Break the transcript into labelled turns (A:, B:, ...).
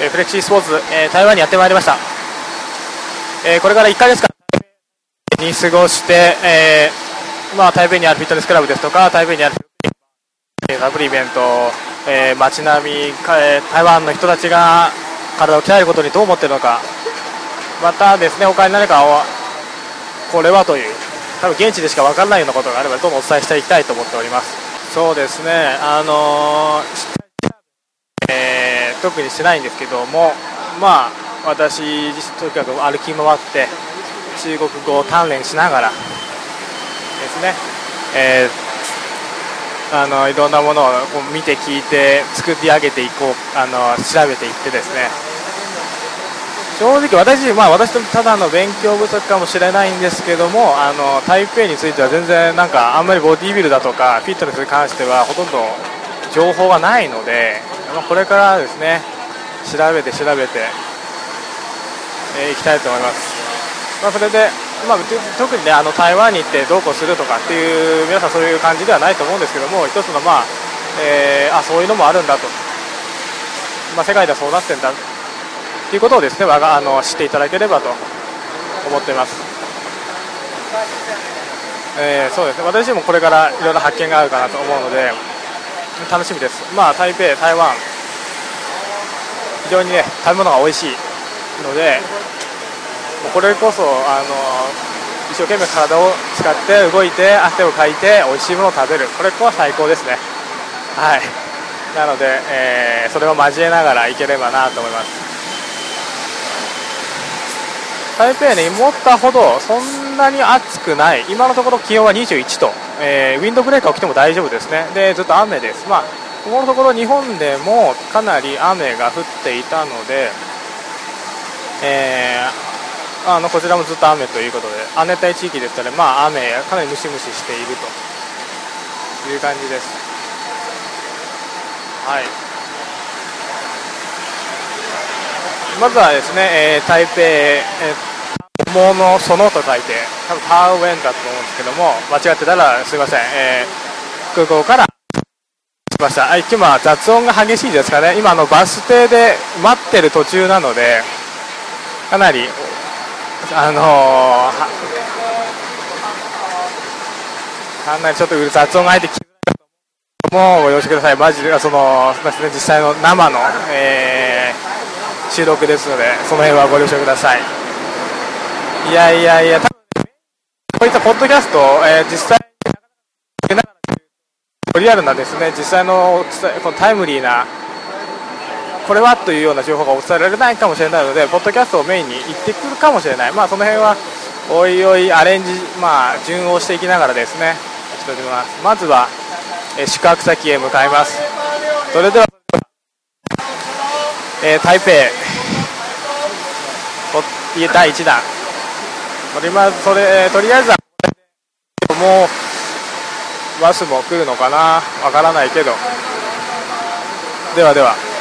A: え、フレキシースポーツ、え、台湾にやってまいりました、え、これから1回ですかに過ごして、えまあ、台北にあるフィットネスクラブですとか台北にあるサプリメント、えー、街並み、えー、台湾の人たちが体を鍛えることにどう思っているのか。またですね他に何かこれはという多分現地でしか分からないようなことがあればどんどんお伝えしていきたいと思っております。そうですねあの、ー、特にしてないんですけどもまあ私とにかく歩き回って中国語を鍛錬しながらですね、えー、あのいろんなものを見て聞いて作り上げていこうあの調べていってですね。正直私、まあ、私とただの勉強不足かもしれないんですけどもあの台北については全然なんかあんまりボディービルだとかフィットネスに関してはほとんど情報がないので、まあ、これからですね調べて調べてい、えー、きたいと思います、まあ、それで、まあ、特にねあの台湾に行ってどうこうするとかっていう皆さんそういう感じではないと思うんですけども一つのまあ、えー、あそういうのもあるんだと、まあ、世界ではそうなってんだということをですねあの知っていただければと思っています、えー、そうですね。私もこれからいろいろ発見があるかなと思うので楽しみです。まあ台北台湾。非常にね食べ物が美味しいのでこれこそあの一生懸命体を使って動いて汗をかいて美味しいものを食べる。これこそ最高ですね。はい。なので、えー、それを交えながらいければなと思います。台北ね、思ったほどそんなに暑くない、今のところ気温は21度、えー、ウィンドブレーカー起きても大丈夫ですね、でずっと雨です、まあ、ここのところ日本でもかなり雨が降っていたので、えー、あのこちらもずっと雨ということで、亜熱帯地域ですので、まあ、雨、かなりムシムシしているという感じです。はい。まずはですね、えー、台北、えー、桃の園と書いて、多分ターウェンだと思うんですけども、間違ってたらすみません、えー、空港からしました。今、雑音が激しいですかね、今のバス停で待ってる途中なので、かなり、あのー、かなりちょっと雑音が入ってきて、もう。ご容赦ください、マジで、その、実際の生の、えー収録ですのでその辺はご了承ください。いやいやいや多分こういったポッドキャスト、えー、実際リアルなですね実際のこのタイムリーなこれはというような情報がお伝えられないかもしれないのでポッドキャストをメインに言ってくるかもしれない。まあその辺はおいおいアレンジまあ順応していきながらですねまずは、え、宿泊先へ向かいます。それではえー、台北。第1弾。とりまそれとりあえずはもうバスも来るのかな。わからないけど。ではでは。